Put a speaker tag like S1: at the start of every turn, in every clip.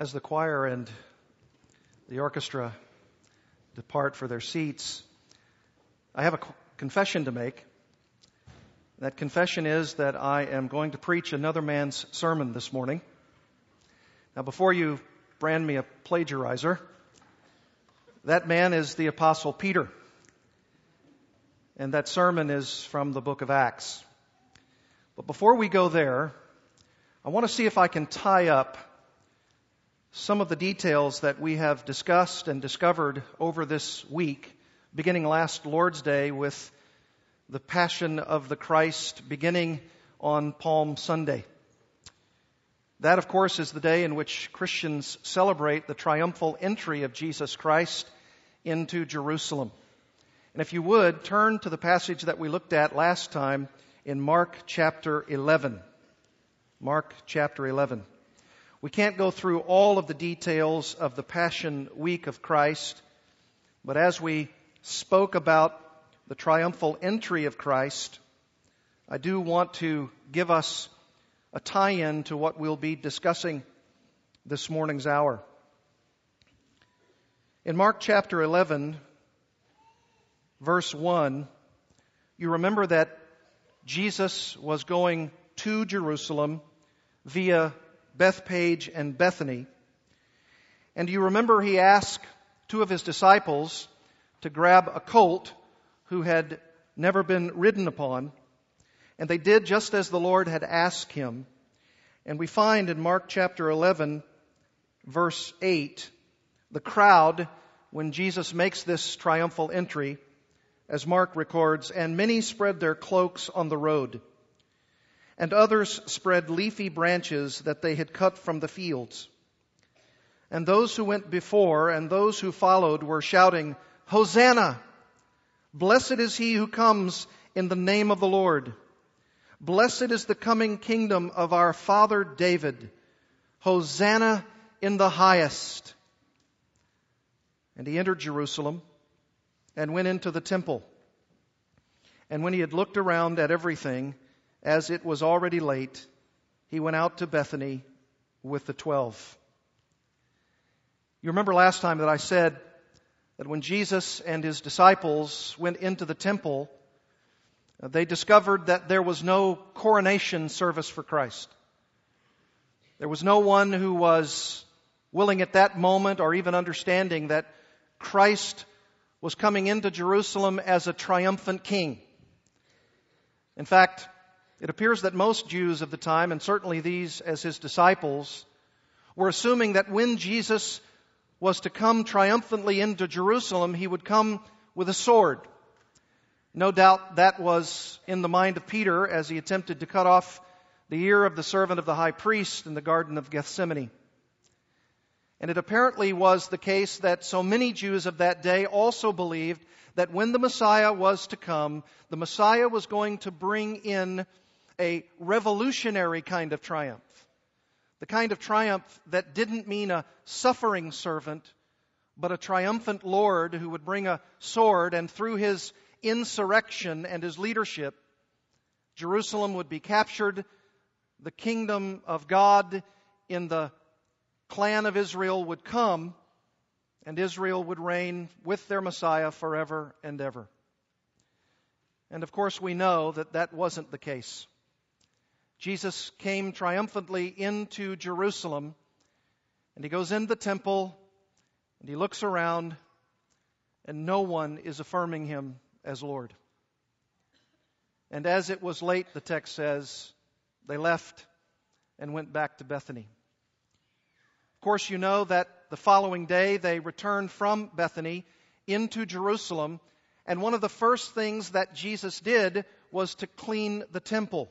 S1: As the choir and the orchestra depart for their seats, I have a confession to make. That confession is that I am going to preach another man's sermon this morning. Now, before you brand me a plagiarizer, that man is the Apostle Peter. And that sermon is from the book of Acts. But before we go there, I want to see if I can tie up some of the details that we have discussed and discovered over this week, beginning last Lord's Day with the Passion of the Christ, beginning on Palm Sunday. That, of course, is the day in which Christians celebrate the triumphal entry of Jesus Christ into Jerusalem. And if you would, turn to the passage that we looked at last time in Mark chapter 11. Mark chapter 11. We can't go through all of the details of the Passion Week of Christ, but as we spoke about the triumphal entry of Christ, I do want to give us a tie in to what we'll be discussing this morning's hour. In Mark chapter 11, verse 1, you remember that Jesus was going to Jerusalem via Bethphage and Bethany. And you remember he asked two of his disciples to grab a colt who had never been ridden upon. And they did just as the Lord had asked him. And we find in Mark chapter 11, verse 8, the crowd, when Jesus makes this triumphal entry, as Mark records, and many spread their cloaks on the road and others spread leafy branches that they had cut from the fields. And those who went before and those who followed were shouting, Hosanna! Blessed is he who comes in the name of the Lord. Blessed is the coming kingdom of our father David. Hosanna in the highest. And he entered Jerusalem and went into the temple. And when he had looked around at everything, as it was already late, he went out to Bethany with the twelve. You remember last time that I said that when Jesus and his disciples went into the temple, they discovered that there was no coronation service for Christ. There was no one who was willing at that moment or even understanding that Christ was coming into Jerusalem as a triumphant king. In fact, it appears that most Jews of the time, and certainly these as his disciples, were assuming that when Jesus was to come triumphantly into Jerusalem, he would come with a sword. No doubt that was in the mind of Peter as he attempted to cut off the ear of the servant of the high priest in the Garden of Gethsemane. And it apparently was the case that so many Jews of that day also believed that when the Messiah was to come, the Messiah was going to bring in a revolutionary kind of triumph. The kind of triumph that didn't mean a suffering servant, but a triumphant Lord who would bring a sword and through his insurrection and his leadership, Jerusalem would be captured, the kingdom of God in the clan of Israel would come, and Israel would reign with their Messiah forever and ever. And of course, we know that that wasn't the case. Jesus came triumphantly into Jerusalem and he goes into the temple and he looks around and no one is affirming him as Lord. And as it was late, the text says, they left and went back to Bethany. Of course, you know that the following day they returned from Bethany into Jerusalem, and one of the first things that Jesus did was to clean the temple.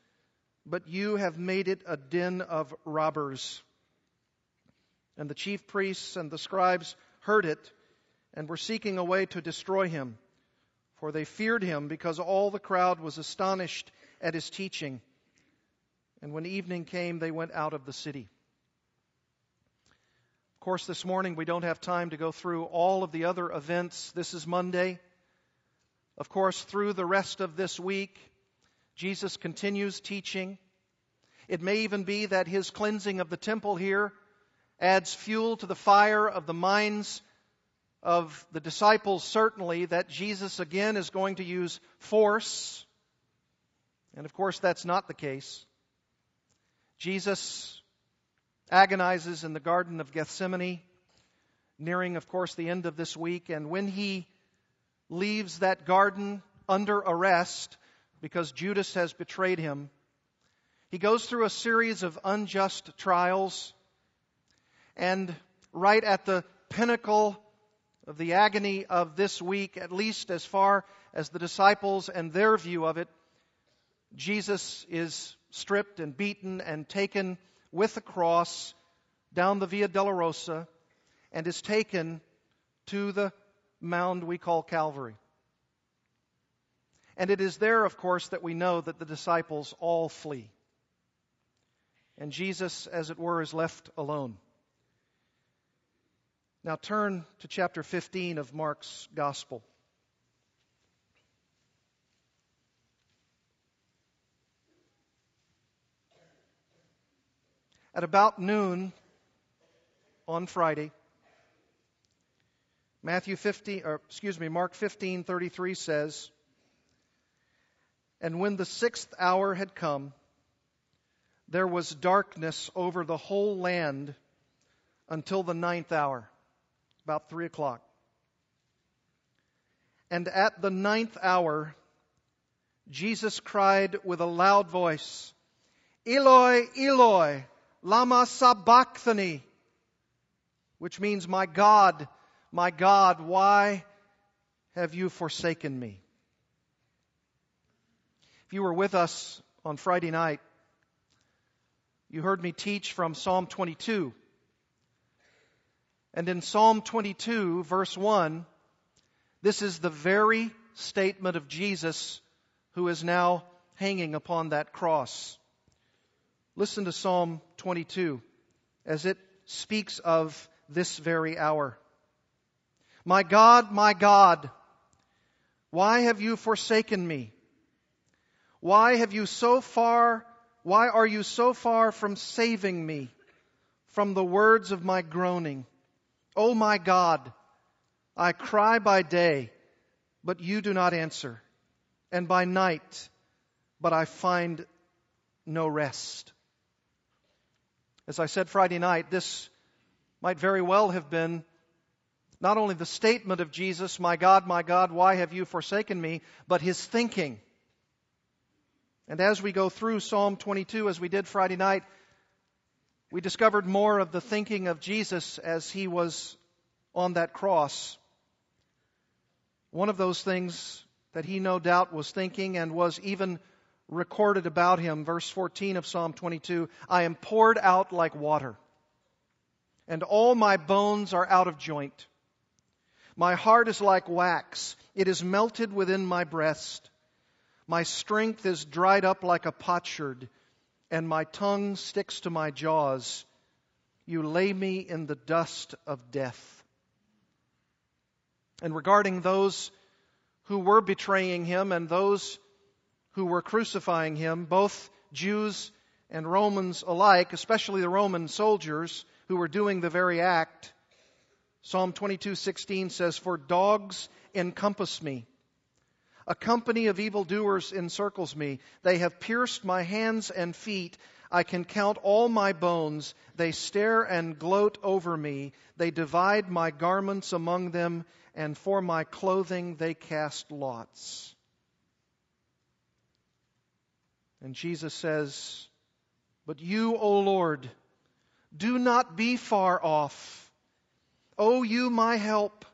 S1: But you have made it a den of robbers. And the chief priests and the scribes heard it and were seeking a way to destroy him, for they feared him because all the crowd was astonished at his teaching. And when evening came, they went out of the city. Of course, this morning we don't have time to go through all of the other events. This is Monday. Of course, through the rest of this week, Jesus continues teaching. It may even be that his cleansing of the temple here adds fuel to the fire of the minds of the disciples, certainly, that Jesus again is going to use force. And of course, that's not the case. Jesus agonizes in the Garden of Gethsemane, nearing, of course, the end of this week. And when he leaves that garden under arrest because Judas has betrayed him, he goes through a series of unjust trials. And right at the pinnacle of the agony of this week, at least as far as the disciples and their view of it, Jesus is stripped and beaten and taken with a cross down the Via Dolorosa and is taken to the mound we call Calvary. And it is there, of course, that we know that the disciples all flee. And Jesus, as it were, is left alone. Now turn to chapter 15 of Mark's Gospel. At about noon on Friday, Matthew 15, or excuse me, Mark 15:33 says, "And when the sixth hour had come, there was darkness over the whole land until the ninth hour." about three o'clock. And at the ninth hour, Jesus cried with a loud voice, Eloi, Eloi, lama sabachthani, which means, My God, my God, why have you forsaken me? If you were with us on Friday night, you heard me teach from Psalm 22. And in Psalm 22, verse 1, this is the very statement of Jesus who is now hanging upon that cross. Listen to Psalm 22 as it speaks of this very hour. My God, my God, why have you forsaken me? Why have you so far, why are you so far from saving me from the words of my groaning? Oh my God, I cry by day, but you do not answer, and by night, but I find no rest. As I said Friday night, this might very well have been not only the statement of Jesus, My God, my God, why have you forsaken me, but his thinking. And as we go through Psalm 22, as we did Friday night, we discovered more of the thinking of Jesus as he was on that cross. One of those things that he no doubt was thinking and was even recorded about him, verse 14 of Psalm 22 I am poured out like water, and all my bones are out of joint. My heart is like wax, it is melted within my breast. My strength is dried up like a potsherd and my tongue sticks to my jaws. You lay me in the dust of death. And regarding those who were betraying him and those who were crucifying him, both Jews and Romans alike, especially the Roman soldiers who were doing the very act, Psalm 22:16 says, "For dogs encompass me, a company of evildoers encircles me. They have pierced my hands and feet. I can count all my bones. They stare and gloat over me. They divide my garments among them, and for my clothing they cast lots. And Jesus says, But you, O Lord, do not be far off. O you, my help,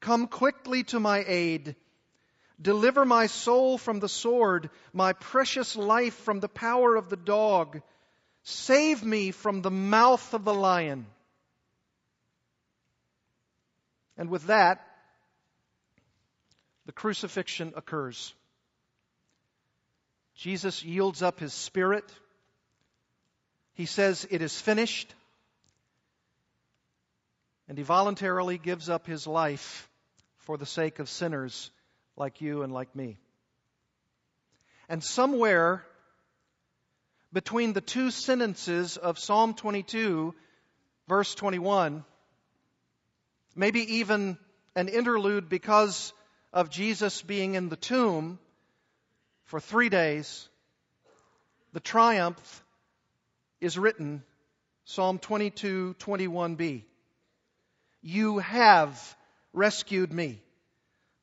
S1: come quickly to my aid. Deliver my soul from the sword, my precious life from the power of the dog. Save me from the mouth of the lion. And with that, the crucifixion occurs. Jesus yields up his spirit. He says, It is finished. And he voluntarily gives up his life for the sake of sinners like you and like me. And somewhere between the two sentences of Psalm 22, verse 21, maybe even an interlude because of Jesus being in the tomb for three days, the triumph is written, Psalm 22, 21b. You have rescued me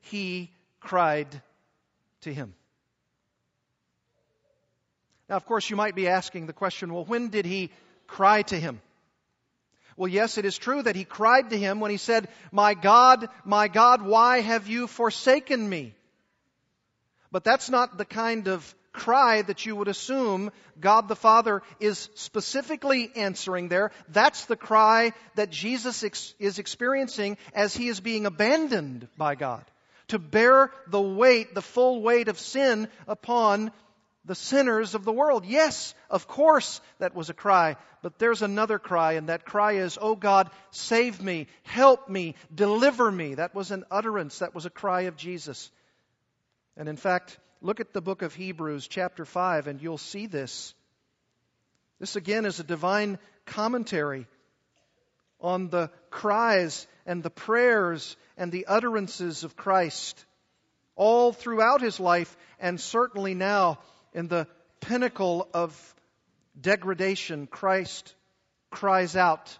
S1: he cried to him. Now, of course, you might be asking the question well, when did he cry to him? Well, yes, it is true that he cried to him when he said, My God, my God, why have you forsaken me? But that's not the kind of cry that you would assume God the Father is specifically answering there. That's the cry that Jesus ex- is experiencing as he is being abandoned by God to bear the weight, the full weight of sin upon the sinners of the world. Yes, of course, that was a cry. But there's another cry, and that cry is, Oh God, save me, help me, deliver me. That was an utterance, that was a cry of Jesus. And in fact, look at the book of Hebrews, chapter 5, and you'll see this. This again is a divine commentary on the cries and the prayers and the utterances of Christ all throughout his life, and certainly now in the pinnacle of degradation, Christ cries out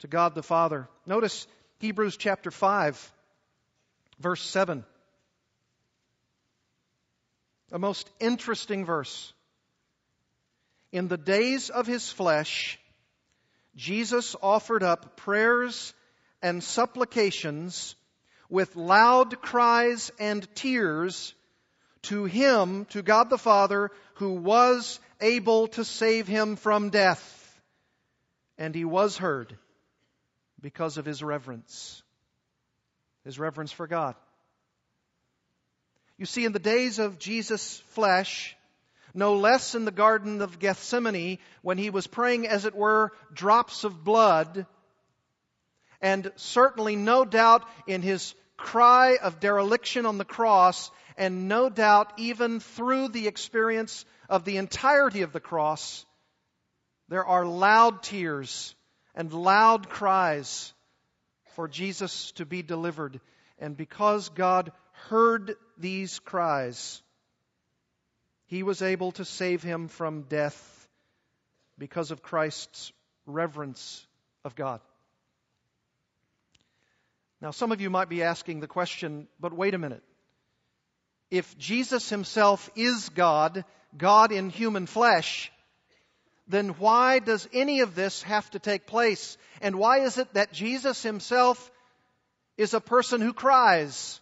S1: to God the Father. Notice Hebrews chapter 5, verse 7. A most interesting verse. In the days of his flesh, Jesus offered up prayers and supplications with loud cries and tears to him, to God the Father, who was able to save him from death. And he was heard because of his reverence. His reverence for God. You see, in the days of Jesus' flesh, no less in the Garden of Gethsemane, when he was praying, as it were, drops of blood, and certainly no doubt in his cry of dereliction on the cross, and no doubt even through the experience of the entirety of the cross, there are loud tears and loud cries for Jesus to be delivered. And because God heard these cries, he was able to save him from death because of Christ's reverence of God. Now, some of you might be asking the question, but wait a minute. If Jesus himself is God, God in human flesh, then why does any of this have to take place? And why is it that Jesus himself is a person who cries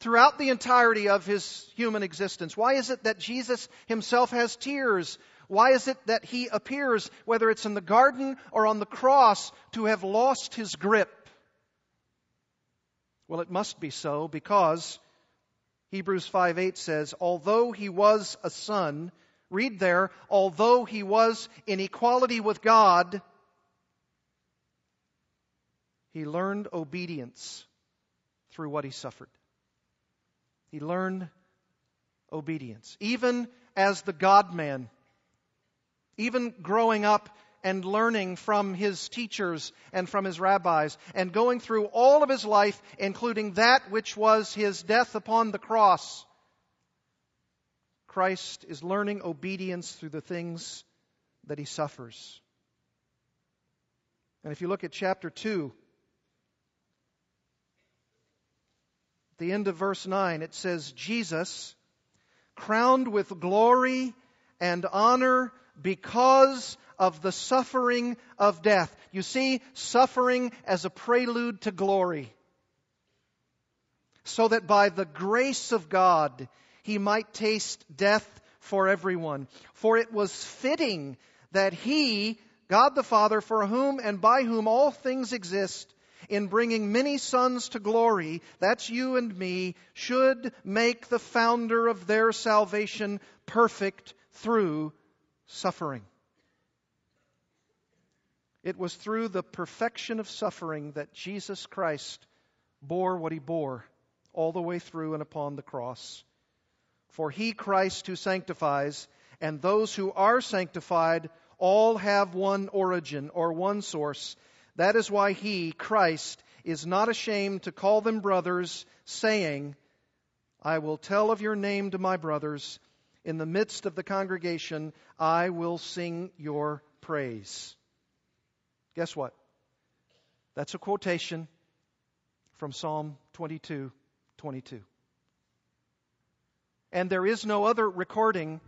S1: throughout the entirety of his human existence? Why is it that Jesus himself has tears? Why is it that he appears, whether it's in the garden or on the cross, to have lost his grip? Well, it must be so because Hebrews 5 8 says, although he was a son, read there, although he was in equality with God, he learned obedience through what he suffered. He learned obedience. Even as the God man, even growing up and learning from his teachers and from his rabbis and going through all of his life, including that which was his death upon the cross. Christ is learning obedience through the things that he suffers. And if you look at chapter 2, the end of verse 9, it says, Jesus, crowned with glory and honor because of the suffering of death. You see, suffering as a prelude to glory. So that by the grace of God, he might taste death for everyone. For it was fitting that he, God the Father, for whom and by whom all things exist, in bringing many sons to glory, that's you and me, should make the founder of their salvation perfect through suffering. It was through the perfection of suffering that Jesus Christ bore what he bore all the way through and upon the cross. For he, Christ, who sanctifies, and those who are sanctified all have one origin or one source. That is why he, Christ, is not ashamed to call them brothers, saying, I will tell of your name to my brothers. In the midst of the congregation, I will sing your praise. Guess what? That's a quotation from Psalm 22 22. And there is no other recording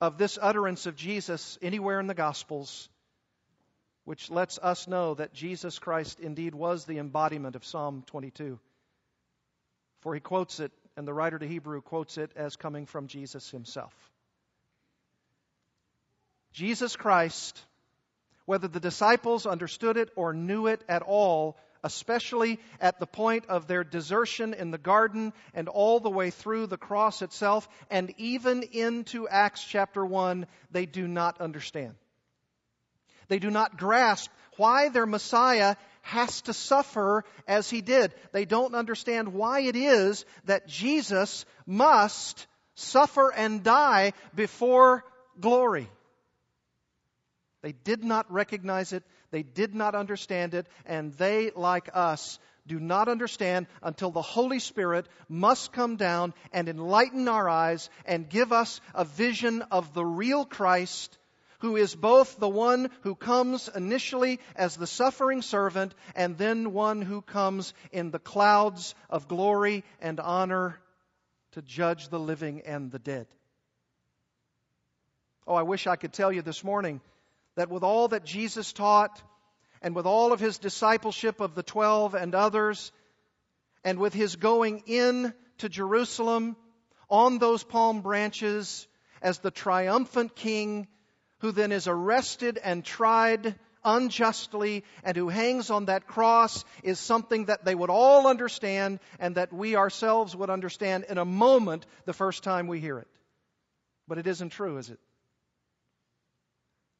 S1: of this utterance of Jesus anywhere in the Gospels which lets us know that Jesus Christ indeed was the embodiment of Psalm 22. For he quotes it, and the writer to Hebrew quotes it as coming from Jesus himself. Jesus Christ, whether the disciples understood it or knew it at all, especially at the point of their desertion in the garden and all the way through the cross itself, and even into Acts chapter 1, they do not understand. They do not grasp why their Messiah has to suffer as he did. They don't understand why it is that Jesus must suffer and die before glory. They did not recognize it, they did not understand it, and they, like us, do not understand until the Holy Spirit must come down and enlighten our eyes and give us a vision of the real Christ who is both the one who comes initially as the suffering servant and then one who comes in the clouds of glory and honor to judge the living and the dead. Oh, I wish I could tell you this morning that with all that Jesus taught, and with all of his discipleship of the twelve and others, and with his going in to Jerusalem on those palm branches as the triumphant king who then is arrested and tried unjustly and who hangs on that cross is something that they would all understand and that we ourselves would understand in a moment the first time we hear it. But it isn't true, is it?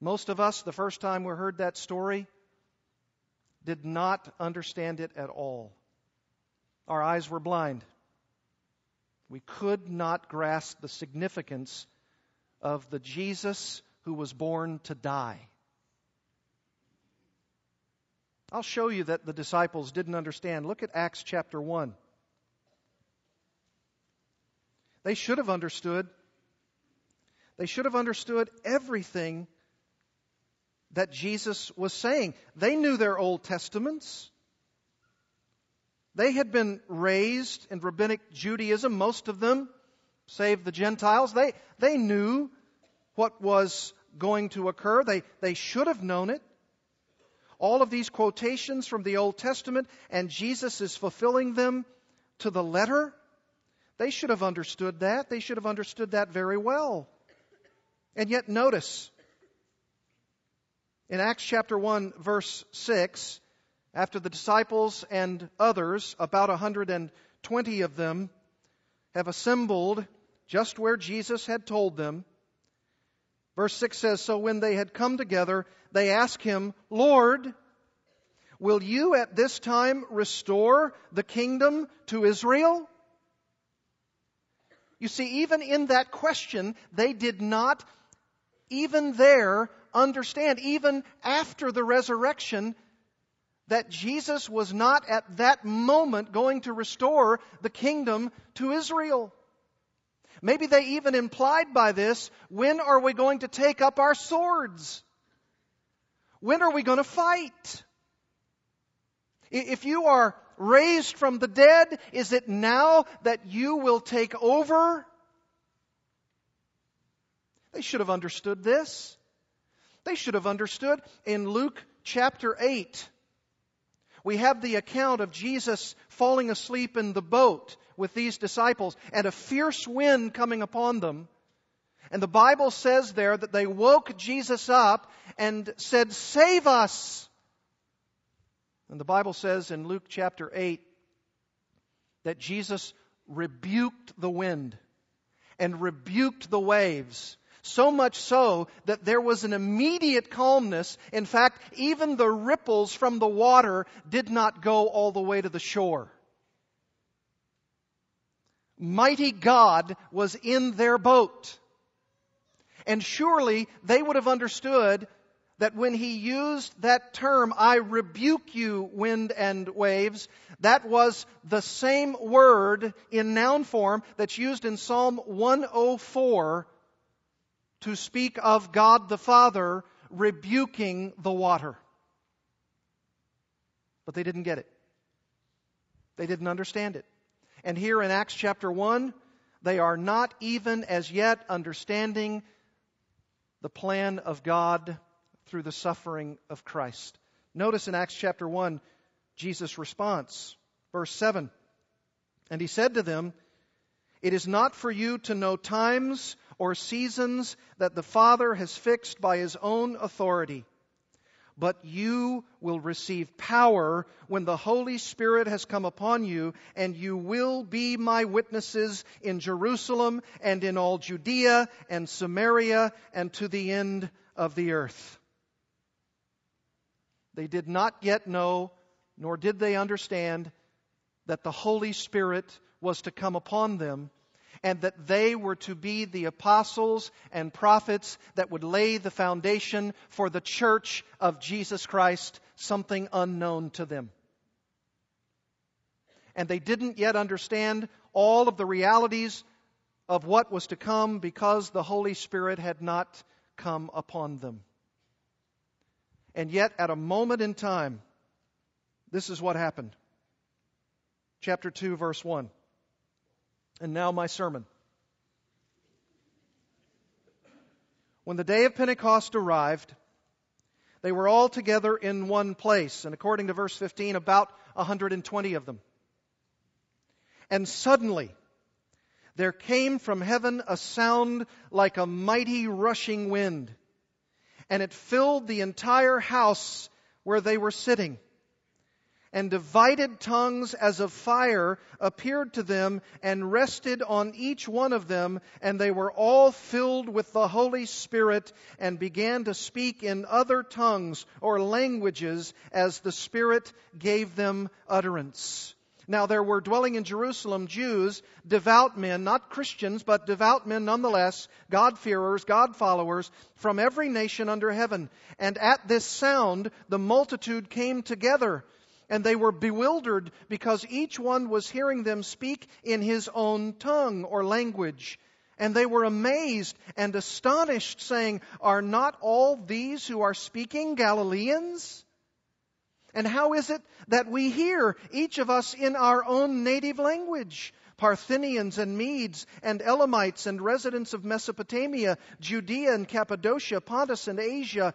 S1: Most of us, the first time we heard that story, did not understand it at all. Our eyes were blind. We could not grasp the significance of the Jesus who was born to die. I'll show you that the disciples didn't understand. Look at Acts chapter 1. They should have understood. They should have understood everything that Jesus was saying. They knew their Old Testaments. They had been raised in rabbinic Judaism, most of them, save the Gentiles. They, they knew what was going to occur. They, they should have known it. All of these quotations from the Old Testament, and Jesus is fulfilling them to the letter. They should have understood that. They should have understood that very well. And yet, notice, in Acts chapter 1, verse 6, after the disciples and others, about 120 of them, have assembled just where Jesus had told them, Verse 6 says So when they had come together, they asked him, Lord, will you at this time restore the kingdom to Israel? You see, even in that question, they did not even there understand, even after the resurrection, that Jesus was not at that moment going to restore the kingdom to Israel. Maybe they even implied by this when are we going to take up our swords? When are we going to fight? If you are raised from the dead, is it now that you will take over? They should have understood this. They should have understood in Luke chapter 8. We have the account of Jesus falling asleep in the boat with these disciples and a fierce wind coming upon them. And the Bible says there that they woke Jesus up and said, Save us! And the Bible says in Luke chapter 8 that Jesus rebuked the wind and rebuked the waves. So much so that there was an immediate calmness. In fact, even the ripples from the water did not go all the way to the shore. Mighty God was in their boat. And surely they would have understood that when he used that term, I rebuke you, wind and waves, that was the same word in noun form that's used in Psalm 104 to speak of God the Father rebuking the water. But they didn't get it. They didn't understand it. And here in Acts chapter 1, they are not even as yet understanding the plan of God through the suffering of Christ. Notice in Acts chapter 1, Jesus' response. Verse 7 And he said to them, It is not for you to know times or seasons that the Father has fixed by his own authority but you will receive power when the Holy Spirit has come upon you, and you will be my witnesses in Jerusalem and in all Judea and Samaria and to the end of the earth. They did not yet know, nor did they understand, that the Holy Spirit was to come upon them and that they were to be the apostles and prophets that would lay the foundation for the church of Jesus Christ, something unknown to them. And they didn't yet understand all of the realities of what was to come because the Holy Spirit had not come upon them. And yet, at a moment in time, this is what happened. Chapter 2, verse 1. And now my sermon. When the day of Pentecost arrived, they were all together in one place, and according to verse 15, about 120 of them. And suddenly, there came from heaven a sound like a mighty rushing wind, and it filled the entire house where they were sitting and divided tongues as of fire appeared to them and rested on each one of them, and they were all filled with the Holy Spirit and began to speak in other tongues or languages as the Spirit gave them utterance. Now there were dwelling in Jerusalem Jews, devout men, not Christians, but devout men nonetheless, God-fearers, God-followers, from every nation under heaven. And at this sound, the multitude came together and they were bewildered because each one was hearing them speak in his own tongue or language. And they were amazed and astonished, saying, Are not all these who are speaking Galileans? And how is it that we hear, each of us in our own native language? Parthians and Medes and Elamites and residents of Mesopotamia, Judea and Cappadocia, Pontus and Asia,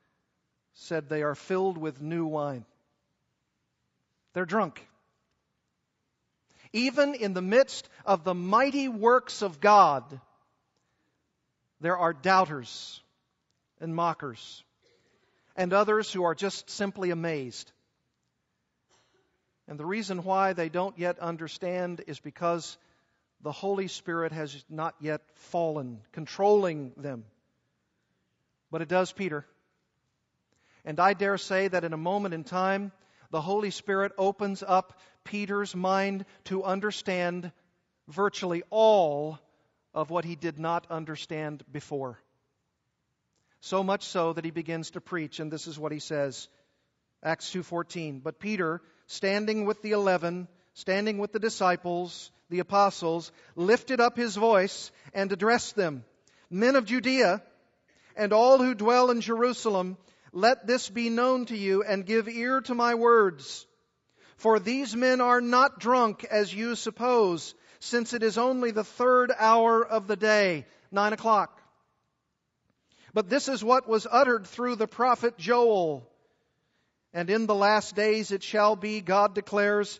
S1: said they are filled with new wine. They're drunk. Even in the midst of the mighty works of God, there are doubters and mockers and others who are just simply amazed. And the reason why they don't yet understand is because the Holy Spirit has not yet fallen, controlling them. But it does Peter. And I dare say that in a moment in time, the Holy Spirit opens up Peter's mind to understand virtually all of what he did not understand before. So much so that he begins to preach and this is what he says. Acts 2:14. But Peter, standing with the 11, standing with the disciples, the apostles, lifted up his voice and addressed them, "Men of Judea, and all who dwell in Jerusalem, let this be known to you and give ear to my words. For these men are not drunk as you suppose, since it is only the third hour of the day, nine o'clock. But this is what was uttered through the prophet Joel. And in the last days it shall be, God declares,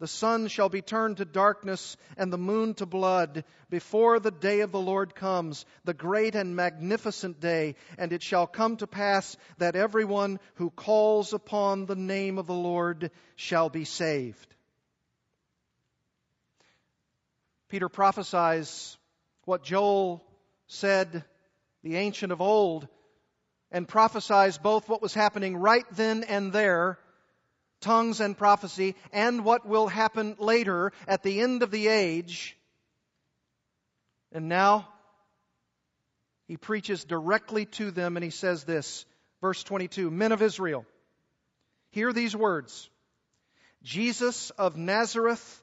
S1: The sun shall be turned to darkness and the moon to blood before the day of the Lord comes, the great and magnificent day. And it shall come to pass that everyone who calls upon the name of the Lord shall be saved. Peter prophesies what Joel said, the ancient of old, and prophesies both what was happening right then and there tongues and prophecy, and what will happen later at the end of the age. And now, he preaches directly to them and he says this, verse 22, Men of Israel, hear these words. Jesus of Nazareth,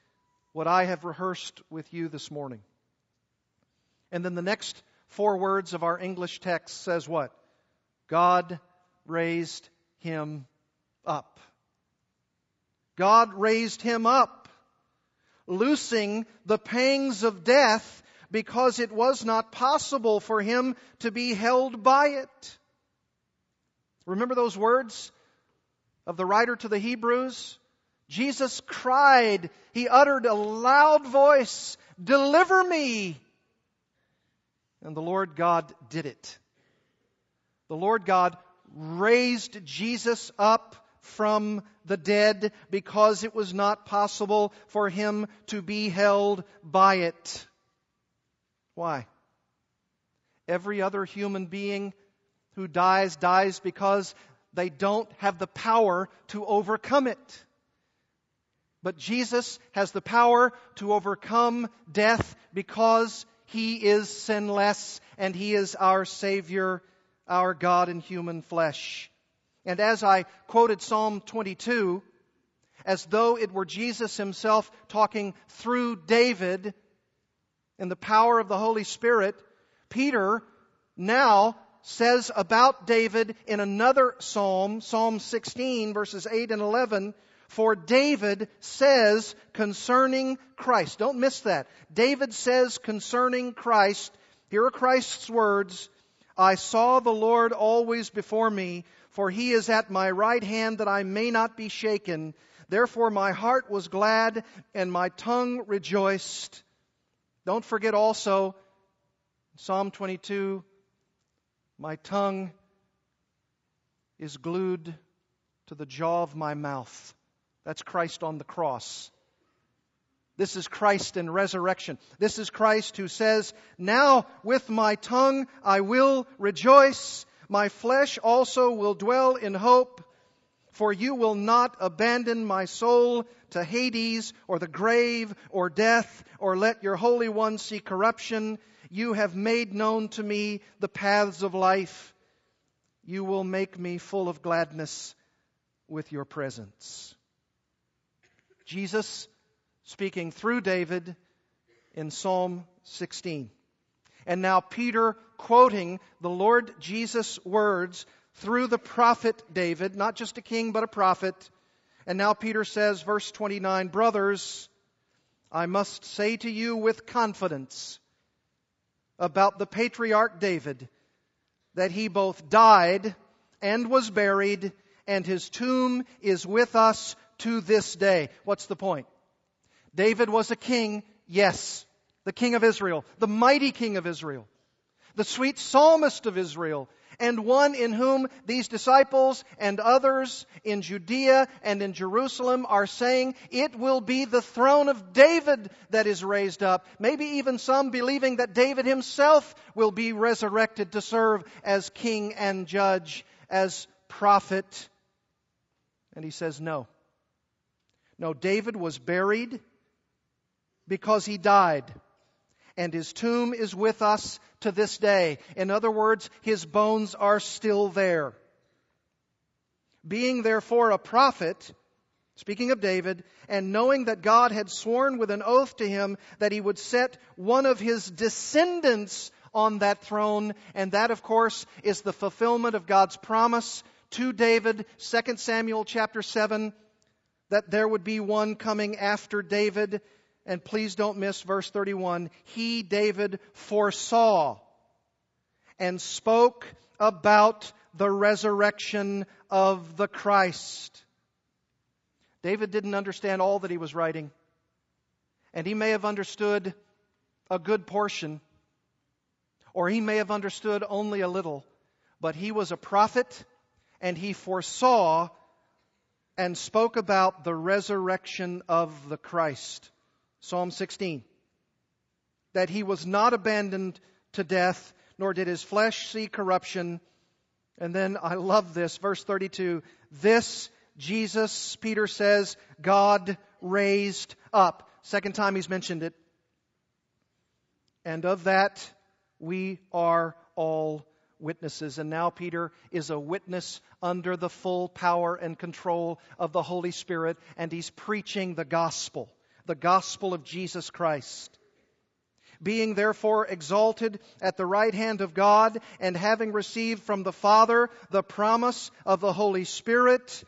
S1: what I have rehearsed with you this morning. And then the next four words of our English text says what? God raised him up. God raised him up, loosing the pangs of death because it was not possible for him to be held by it. Remember those words of the writer to the Hebrews? Jesus cried, he uttered a loud voice, Deliver me! And the Lord God did it. The Lord God raised Jesus up from the dead because it was not possible for him to be held by it. Why? Every other human being who dies dies because they don't have the power to overcome it. But Jesus has the power to overcome death because he is sinless and He is our Savior, our God in human flesh. And as I quoted Psalm 22, as though it were Jesus Himself talking through David in the power of the Holy Spirit, Peter now says about David in another psalm, Psalm 16, verses 8 and 11, for David says concerning Christ, don't miss that. David says concerning Christ, here are Christ's words, I saw the Lord always before me, for he is at my right hand that I may not be shaken. Therefore my heart was glad and my tongue rejoiced. Don't forget also, Psalm 22, my tongue is glued to the jaw of my mouth. That's Christ on the cross. This is Christ in resurrection. This is Christ who says, Now with my tongue I will rejoice. My flesh also will dwell in hope. For you will not abandon my soul to Hades or the grave or death or let your Holy One see corruption. You have made known to me the paths of life. You will make me full of gladness with your presence. Jesus speaking through David in Psalm 16. And now Peter quoting the Lord Jesus' words through the prophet David, not just a king, but a prophet. And now Peter says, verse 29, Brothers, I must say to you with confidence about the patriarch David that he both died and was buried, and his tomb is with us to this day. What's the point? David was a king, yes, the king of Israel, the mighty king of Israel, the sweet psalmist of Israel, and one in whom these disciples and others in Judea and in Jerusalem are saying it will be the throne of David that is raised up. Maybe even some believing that David himself will be resurrected to serve as king and judge, as prophet. And he says, no. No, David was buried because he died and his tomb is with us to this day. In other words, his bones are still there. Being therefore a prophet, speaking of David, and knowing that God had sworn with an oath to him that he would set one of his descendants on that throne, and that of course is the fulfillment of God's promise to David, 2 Samuel chapter 7, that there would be one coming after David and please don't miss verse 31. He, David, foresaw and spoke about the resurrection of the Christ. David didn't understand all that he was writing, and he may have understood a good portion, or he may have understood only a little, but he was a prophet, and he foresaw and spoke about the resurrection of the Christ. Psalm 16. That he was not abandoned to death, nor did his flesh see corruption. And then I love this, verse 32. This Jesus, Peter says, God raised up. Second time he's mentioned it. And of that we are all witnesses. And now Peter is a witness under the full power and control of the Holy Spirit, and he's preaching the gospel the gospel of Jesus Christ. Being therefore exalted at the right hand of God, and having received from the Father the promise of the Holy Spirit,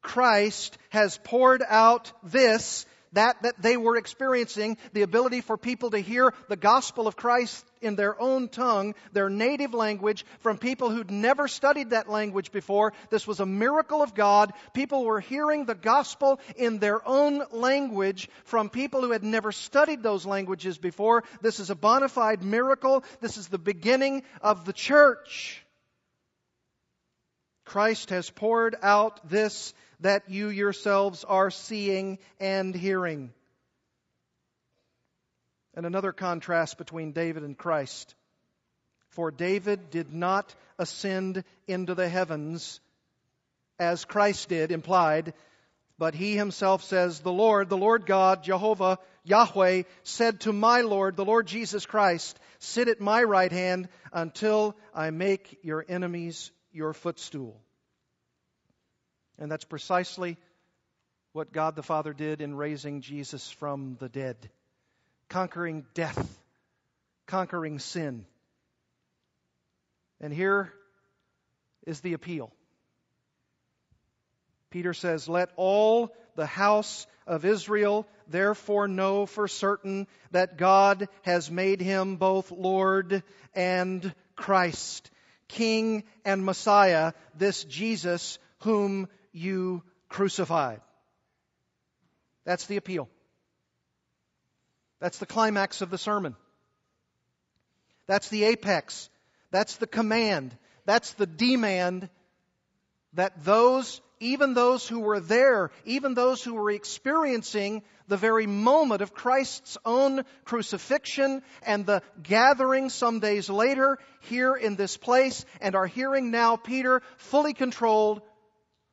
S1: Christ has poured out this that that they were experiencing the ability for people to hear the gospel of Christ in their own tongue, their native language, from people who'd never studied that language before. This was a miracle of God. People were hearing the gospel in their own language from people who had never studied those languages before. This is a bona fide miracle. This is the beginning of the church. Christ has poured out this that you yourselves are seeing and hearing. And another contrast between David and Christ. For David did not ascend into the heavens as Christ did, implied, but he himself says, The Lord, the Lord God, Jehovah, Yahweh, said to my Lord, the Lord Jesus Christ, Sit at my right hand until I make your enemies your footstool. And that's precisely what God the Father did in raising Jesus from the dead, conquering death, conquering sin. And here is the appeal. Peter says, Let all the house of Israel therefore know for certain that God has made him both Lord and Christ, King and Messiah, this Jesus whom you crucified. That's the appeal. That's the climax of the sermon. That's the apex. That's the command. That's the demand that those, even those who were there, even those who were experiencing the very moment of Christ's own crucifixion and the gathering some days later here in this place and are hearing now Peter fully controlled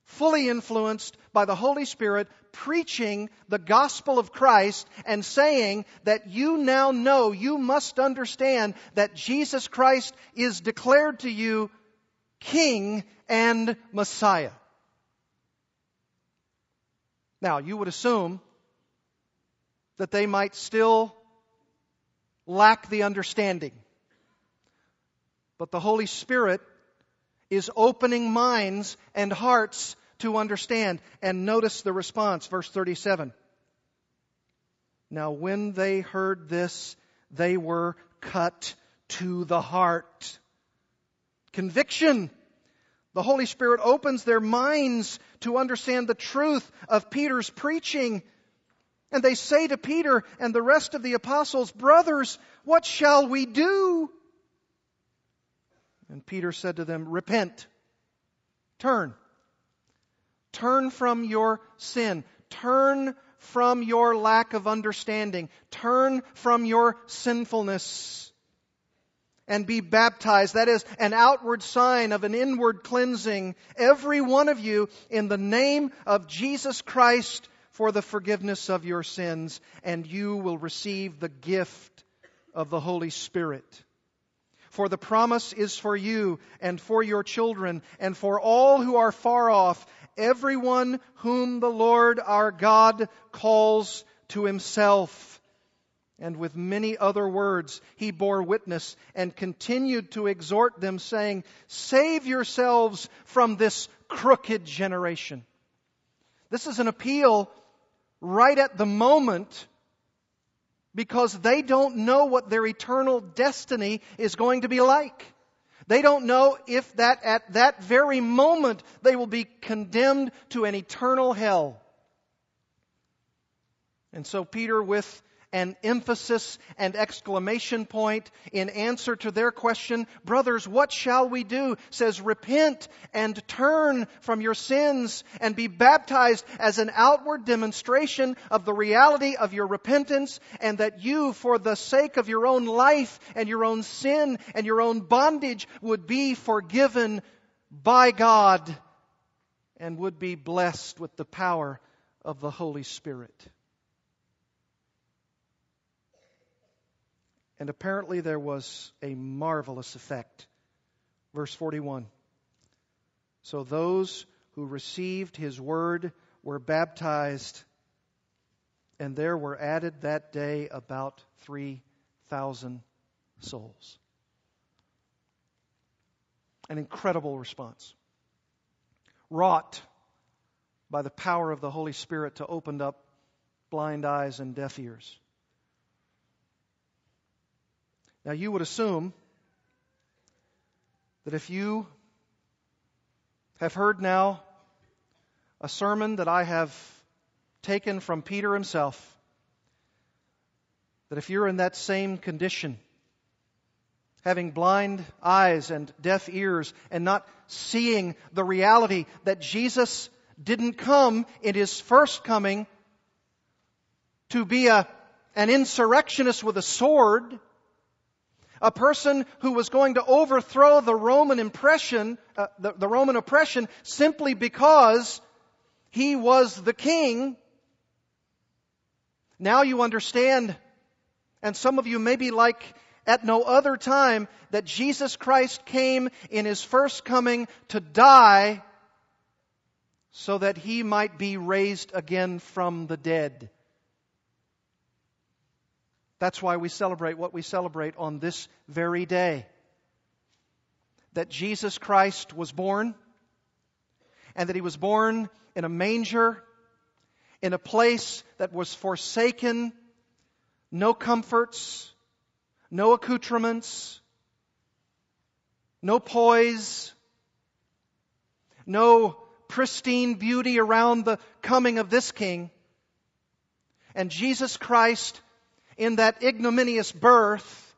S1: fully influenced by the Holy Spirit, preaching the gospel of Christ and saying that you now know, you must understand that Jesus Christ is declared to you King and Messiah. Now, you would assume that they might still lack the understanding. But the Holy Spirit is opening minds and hearts to understand. And notice the response, verse 37. Now, when they heard this, they were cut to the heart. Conviction. The Holy Spirit opens their minds to understand the truth of Peter's preaching. And they say to Peter and the rest of the apostles, Brothers, what shall we do? And Peter said to them, Repent. Turn. Turn from your sin. Turn from your lack of understanding. Turn from your sinfulness and be baptized. That is an outward sign of an inward cleansing. Every one of you in the name of Jesus Christ for the forgiveness of your sins, and you will receive the gift of the Holy Spirit. For the promise is for you and for your children and for all who are far off, everyone whom the Lord our God calls to himself. And with many other words, he bore witness and continued to exhort them, saying, Save yourselves from this crooked generation. This is an appeal right at the moment because they don't know what their eternal destiny is going to be like. They don't know if that at that very moment they will be condemned to an eternal hell. And so Peter, with an emphasis and exclamation point in answer to their question, Brothers, what shall we do? says, Repent and turn from your sins and be baptized as an outward demonstration of the reality of your repentance and that you, for the sake of your own life and your own sin and your own bondage, would be forgiven by God and would be blessed with the power of the Holy Spirit. And apparently there was a marvelous effect. Verse 41. So those who received his word were baptized, and there were added that day about 3,000 souls. An incredible response. Wrought by the power of the Holy Spirit to open up blind eyes and deaf ears. Now, you would assume that if you have heard now a sermon that I have taken from Peter himself, that if you're in that same condition, having blind eyes and deaf ears and not seeing the reality that Jesus didn't come in his first coming to be a, an insurrectionist with a sword, a person who was going to overthrow the Roman impression, uh, the, the Roman oppression simply because he was the king. Now you understand, and some of you may be like at no other time, that Jesus Christ came in his first coming to die so that he might be raised again from the dead. That's why we celebrate what we celebrate on this very day. That Jesus Christ was born, and that he was born in a manger, in a place that was forsaken, no comforts, no accoutrements, no poise, no pristine beauty around the coming of this king. And Jesus Christ in that ignominious birth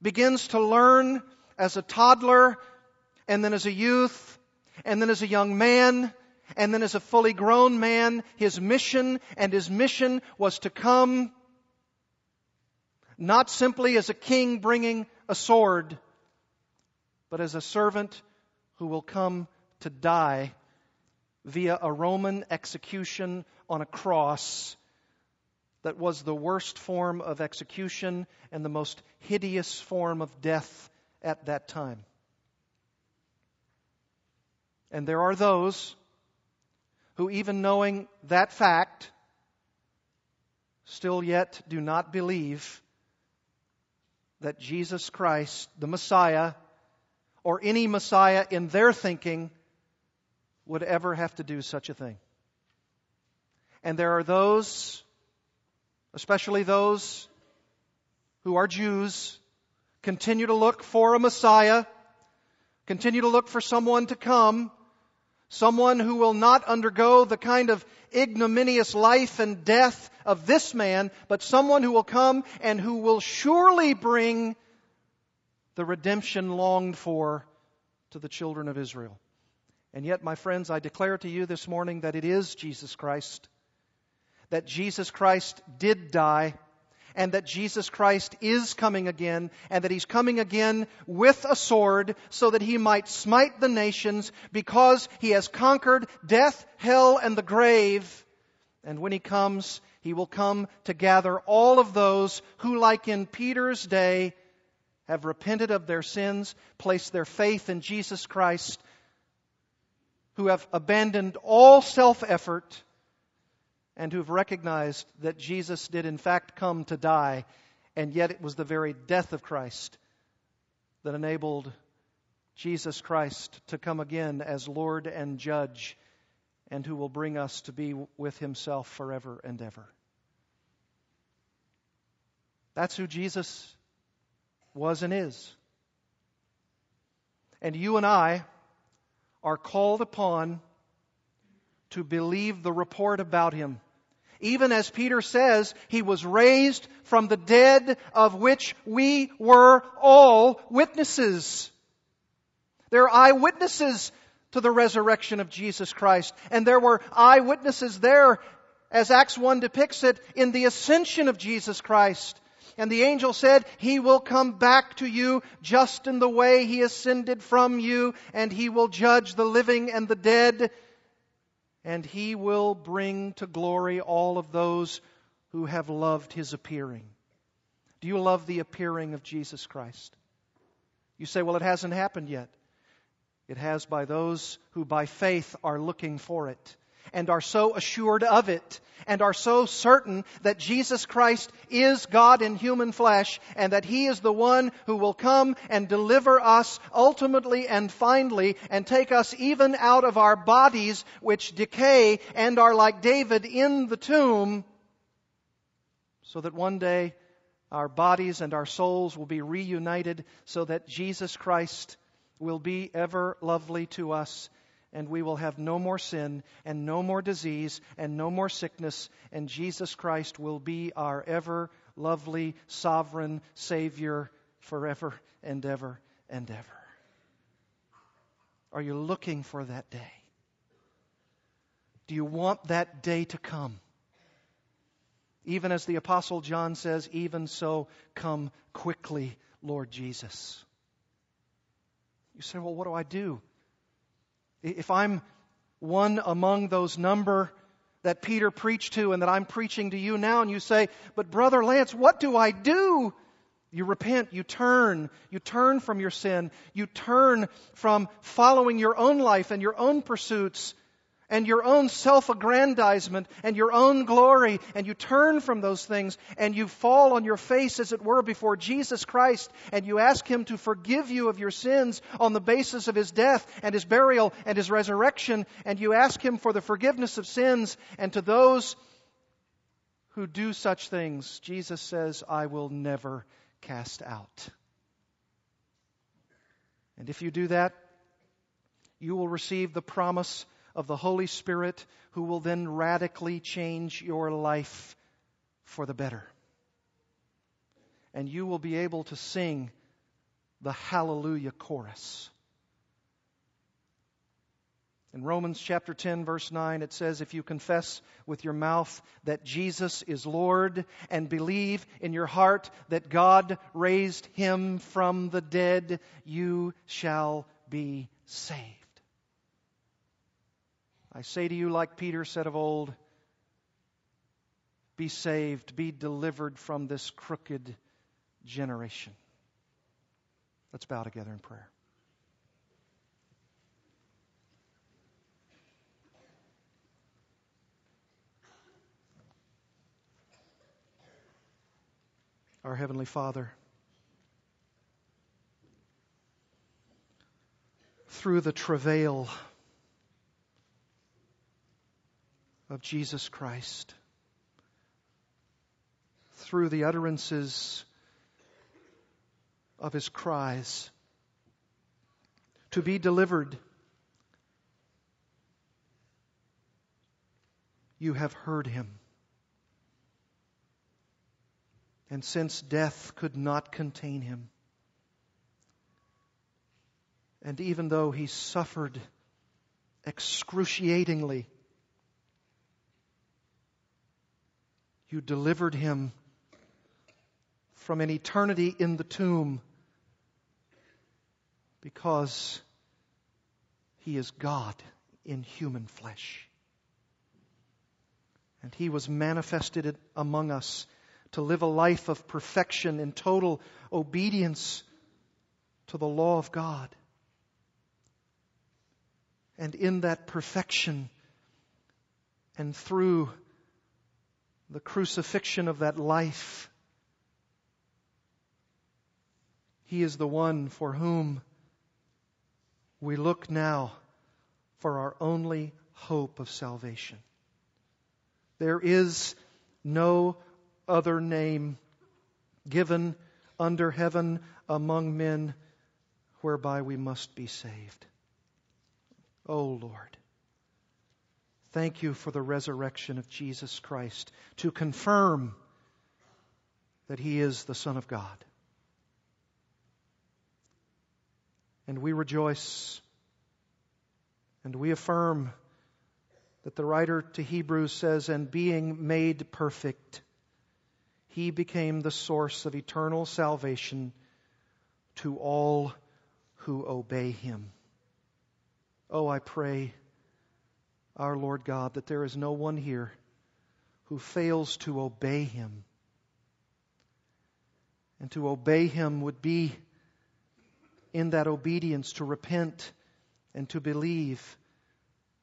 S1: begins to learn as a toddler and then as a youth and then as a young man and then as a fully grown man his mission and his mission was to come not simply as a king bringing a sword but as a servant who will come to die via a Roman execution on a cross that was the worst form of execution and the most hideous form of death at that time. And there are those who, even knowing that fact, still yet do not believe that Jesus Christ, the Messiah, or any Messiah in their thinking, would ever have to do such a thing. And there are those, especially those who are Jews, continue to look for a Messiah, continue to look for someone to come, someone who will not undergo the kind of ignominious life and death of this man, but someone who will come and who will surely bring the redemption longed for to the children of Israel. And yet, my friends, I declare to you this morning that it is Jesus Christ, that Jesus Christ did die and that Jesus Christ is coming again, and that He's coming again with a sword so that He might smite the nations because He has conquered death, hell, and the grave. And when He comes, He will come to gather all of those who, like in Peter's day, have repented of their sins, placed their faith in Jesus Christ, who have abandoned all self effort and who've recognized that Jesus did in fact come to die, and yet it was the very death of Christ that enabled Jesus Christ to come again as Lord and Judge, and who will bring us to be with Himself forever and ever. That's who Jesus was and is. And you and I are called upon to believe the report about him. Even as Peter says, he was raised from the dead of which we were all witnesses. There are eyewitnesses to the resurrection of Jesus Christ. And there were eyewitnesses there, as Acts 1 depicts it, in the ascension of Jesus Christ. And the angel said, He will come back to you just in the way He ascended from you, and He will judge the living and the dead and he will bring to glory all of those who have loved his appearing. Do you love the appearing of Jesus Christ? You say, well, it hasn't happened yet. It has by those who by faith are looking for it and are so assured of it and are so certain that Jesus Christ is God in human flesh and that He is the one who will come and deliver us ultimately and finally and take us even out of our bodies which decay and are like David in the tomb so that one day our bodies and our souls will be reunited so that Jesus Christ will be ever lovely to us and we will have no more sin and no more disease and no more sickness, and Jesus Christ will be our ever lovely, sovereign Savior forever and ever and ever. Are you looking for that day? Do you want that day to come? Even as the Apostle John says, even so, come quickly, Lord Jesus. You say, well, what do I do? If I'm one among those number that Peter preached to and that I'm preaching to you now, and you say, But Brother Lance, what do I do? You repent, you turn, you turn from your sin, you turn from following your own life and your own pursuits and your own self aggrandizement and your own glory, and you turn from those things and you fall on your face, as it were, before Jesus Christ, and you ask Him to forgive you of your sins on the basis of His death and His burial and His resurrection, and you ask Him for the forgiveness of sins, and to those who do such things, Jesus says, I will never cast out. And if you do that, you will receive the promise of the Holy Spirit who will then radically change your life for the better. And you will be able to sing the Hallelujah chorus. In Romans chapter 10, verse 9, it says, If you confess with your mouth that Jesus is Lord and believe in your heart that God raised him from the dead, you shall be saved. I say to you, like Peter said of old, be saved, be delivered from this crooked generation. Let's bow together in prayer. Our Heavenly Father, through the travail, of Jesus Christ, through the utterances of his cries, to be delivered. You have heard him. And since death could not contain him, and even though he suffered excruciatingly, you delivered him from an eternity in the tomb because he is God in human flesh. And he was manifested among us to live a life of perfection in total obedience to the law of God. And in that perfection and through the crucifixion of that life, He is the one for whom we look now for our only hope of salvation. There is no other name given under heaven among men whereby we must be saved. Oh Lord, thank you for the resurrection of Jesus Christ to confirm that He is the Son of God. And we rejoice and we affirm that the writer to Hebrews says, and being made perfect, he became the source of eternal salvation to all who obey him. Oh, I pray, our Lord God, that there is no one here who fails to obey him. And to obey him would be in that obedience to repent and to believe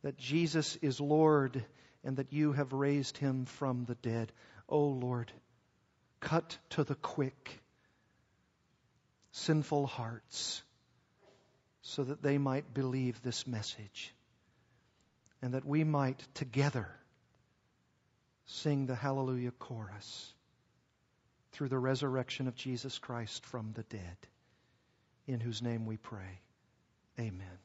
S1: that Jesus is Lord and that you have raised him from the dead. Oh Lord, cut to the quick sinful hearts so that they might believe this message and that we might together sing the Hallelujah chorus through the resurrection of Jesus Christ from the dead, in whose name we pray. Amen.